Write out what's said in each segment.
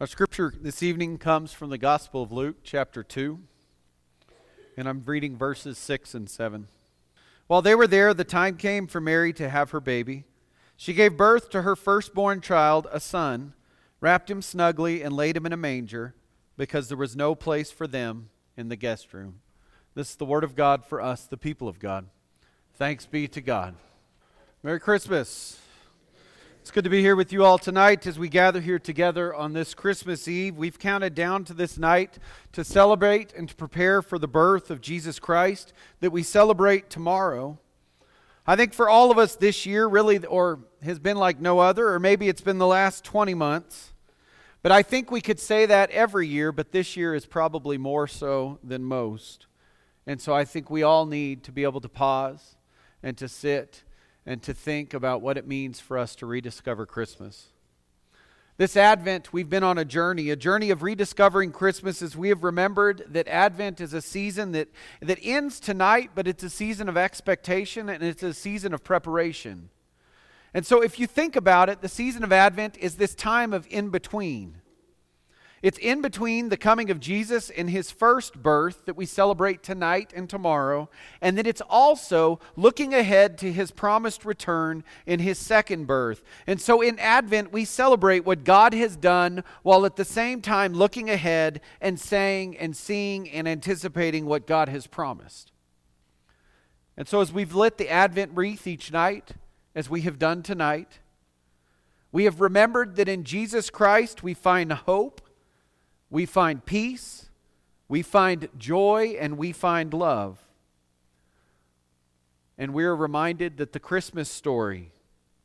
Our scripture this evening comes from the Gospel of Luke, chapter 2, and I'm reading verses 6 and 7. While they were there, the time came for Mary to have her baby. She gave birth to her firstborn child, a son, wrapped him snugly, and laid him in a manger, because there was no place for them in the guest room. This is the word of God for us, the people of God. Thanks be to God. Merry Christmas. It's good to be here with you all tonight as we gather here together on this Christmas Eve. We've counted down to this night to celebrate and to prepare for the birth of Jesus Christ that we celebrate tomorrow. I think for all of us this year, really, or has been like no other, or maybe it's been the last 20 months. But I think we could say that every year, but this year is probably more so than most. And so I think we all need to be able to pause and to sit and to think about what it means for us to rediscover Christmas. This Advent, we've been on a journey, a journey of rediscovering Christmas as we have remembered that Advent is a season that, that ends tonight, but it's a season of expectation and it's a season of preparation. And so, if you think about it, the season of Advent is this time of in between. It's in between the coming of Jesus and his first birth that we celebrate tonight and tomorrow, and then it's also looking ahead to his promised return in his second birth. And so in Advent, we celebrate what God has done while at the same time looking ahead and saying and seeing and anticipating what God has promised. And so as we've lit the Advent wreath each night, as we have done tonight, we have remembered that in Jesus Christ we find hope we find peace, we find joy, and we find love. And we're reminded that the Christmas story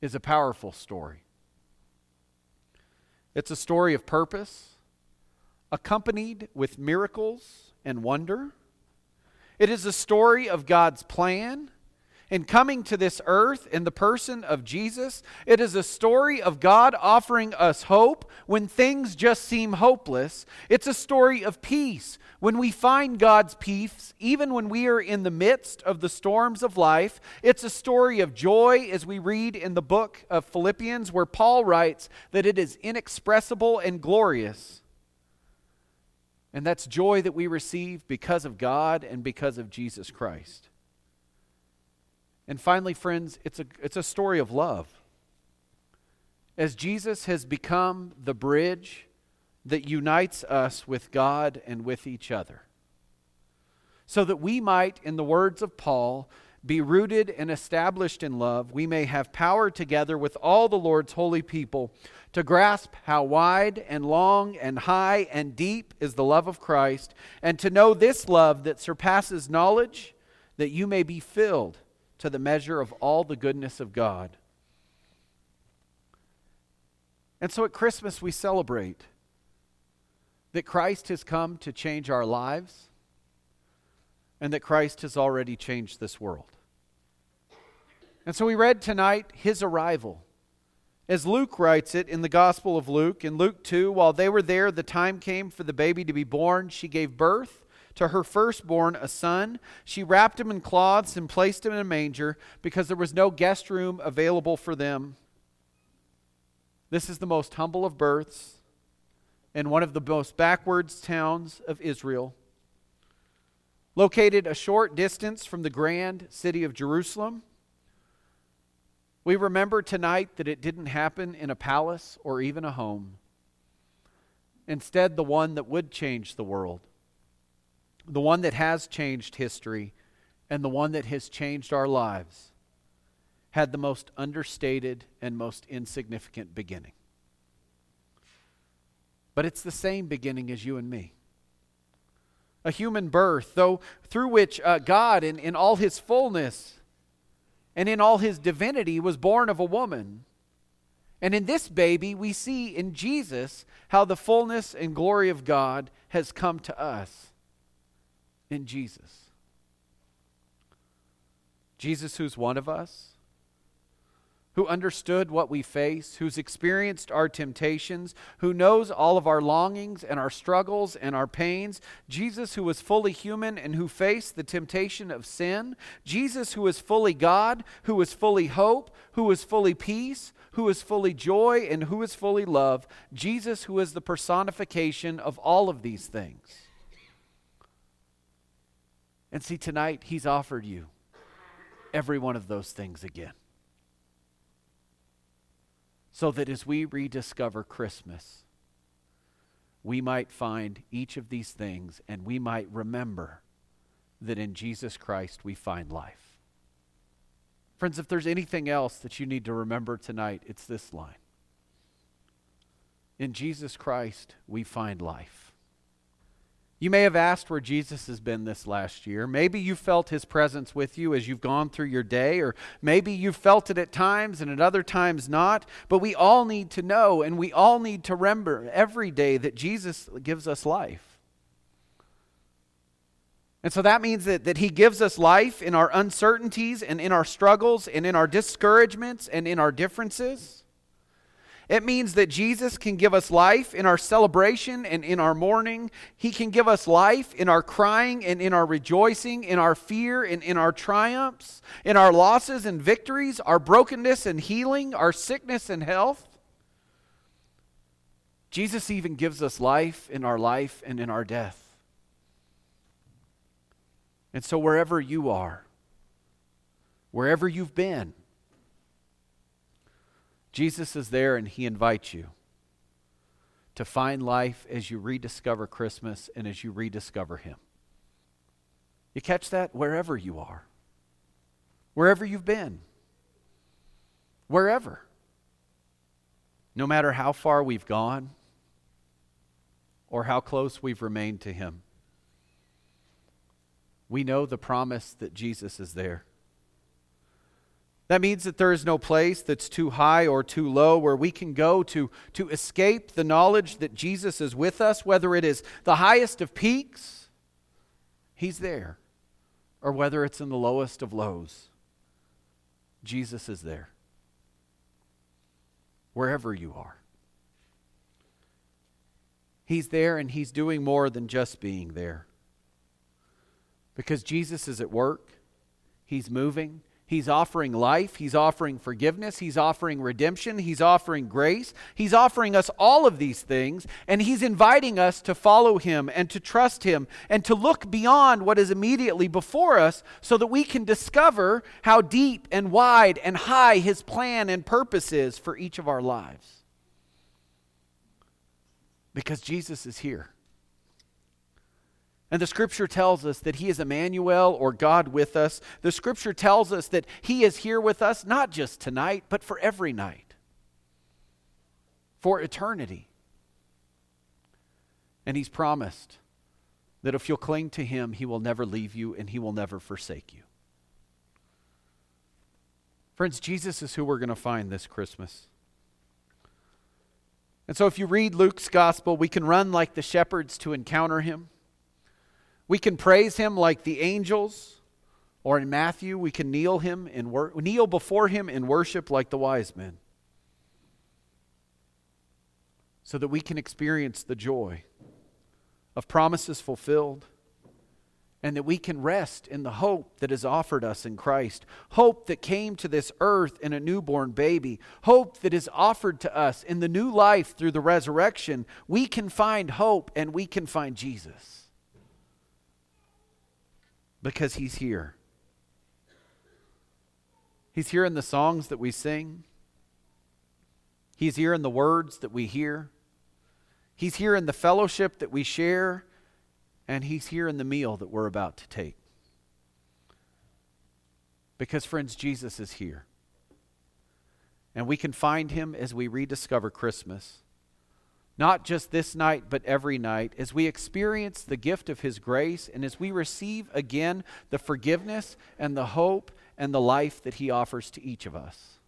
is a powerful story. It's a story of purpose, accompanied with miracles and wonder. It is a story of God's plan in coming to this earth in the person of Jesus, it is a story of God offering us hope when things just seem hopeless. It's a story of peace when we find God's peace, even when we are in the midst of the storms of life. It's a story of joy, as we read in the book of Philippians, where Paul writes that it is inexpressible and glorious. And that's joy that we receive because of God and because of Jesus Christ. And finally, friends, it's a, it's a story of love. As Jesus has become the bridge that unites us with God and with each other, so that we might, in the words of Paul, be rooted and established in love, we may have power together with all the Lord's holy people to grasp how wide and long and high and deep is the love of Christ, and to know this love that surpasses knowledge, that you may be filled to the measure of all the goodness of God. And so at Christmas, we celebrate that Christ has come to change our lives and that Christ has already changed this world. And so we read tonight his arrival. As Luke writes it in the Gospel of Luke, in Luke 2, while they were there, the time came for the baby to be born. She gave birth to her firstborn, a son. She wrapped him in cloths and placed him in a manger because there was no guest room available for them. This is the most humble of births in one of the most backwards towns of Israel. Located a short distance from the grand city of Jerusalem. We remember tonight that it didn't happen in a palace or even a home. Instead, the one that would change the world the one that has changed history and the one that has changed our lives, had the most understated and most insignificant beginning. But it's the same beginning as you and me. A human birth, though through which uh, God, in, in all his fullness and in all his divinity, was born of a woman. And in this baby, we see in Jesus how the fullness and glory of God has come to us in Jesus. Jesus, who's one of us, who understood what we face, who's experienced our temptations, who knows all of our longings and our struggles and our pains. Jesus, who was fully human and who faced the temptation of sin. Jesus, who is fully God, who is fully hope, who is fully peace, who is fully joy, and who is fully love. Jesus, who is the personification of all of these things. And see, tonight, He's offered you every one of those things again so that as we rediscover Christmas, we might find each of these things and we might remember that in Jesus Christ we find life. Friends, if there's anything else that you need to remember tonight, it's this line In Jesus Christ we find life. You may have asked where Jesus has been this last year. Maybe you felt his presence with you as you've gone through your day, or maybe you felt it at times and at other times not. But we all need to know and we all need to remember every day that Jesus gives us life. And so that means that, that he gives us life in our uncertainties and in our struggles and in our discouragements and in our differences. It means that Jesus can give us life in our celebration and in our mourning. He can give us life in our crying and in our rejoicing, in our fear and in our triumphs, in our losses and victories, our brokenness and healing, our sickness and health. Jesus even gives us life in our life and in our death. And so, wherever you are, wherever you've been, Jesus is there and he invites you to find life as you rediscover Christmas and as you rediscover him. You catch that wherever you are, wherever you've been, wherever. No matter how far we've gone or how close we've remained to him, we know the promise that Jesus is there. That means that there is no place that's too high or too low where we can go to, to escape the knowledge that Jesus is with us, whether it is the highest of peaks, He's there, or whether it's in the lowest of lows, Jesus is there. Wherever you are. He's there and He's doing more than just being there. Because Jesus is at work, He's moving. He's offering life. He's offering forgiveness. He's offering redemption. He's offering grace. He's offering us all of these things. And He's inviting us to follow Him and to trust Him and to look beyond what is immediately before us so that we can discover how deep and wide and high His plan and purpose is for each of our lives. Because Jesus is here. And the scripture tells us that he is Emmanuel or God with us. The scripture tells us that he is here with us not just tonight, but for every night, for eternity. And he's promised that if you'll cling to him, he will never leave you and he will never forsake you. Friends, Jesus is who we're going to find this Christmas. And so if you read Luke's gospel, we can run like the shepherds to encounter him. We can praise him like the angels, or in Matthew, we can kneel him in wor- kneel before him in worship like the wise men. So that we can experience the joy of promises fulfilled and that we can rest in the hope that is offered us in Christ. Hope that came to this earth in a newborn baby. Hope that is offered to us in the new life through the resurrection. We can find hope and we can find Jesus because He's here. He's here in the songs that we sing, He's here in the words that we hear, He's here in the fellowship that we share, and He's here in the meal that we're about to take. Because, friends, Jesus is here. And we can find him as we rediscover Christmas not just this night, but every night, as we experience the gift of His grace and as we receive again the forgiveness and the hope and the life that He offers to each of us.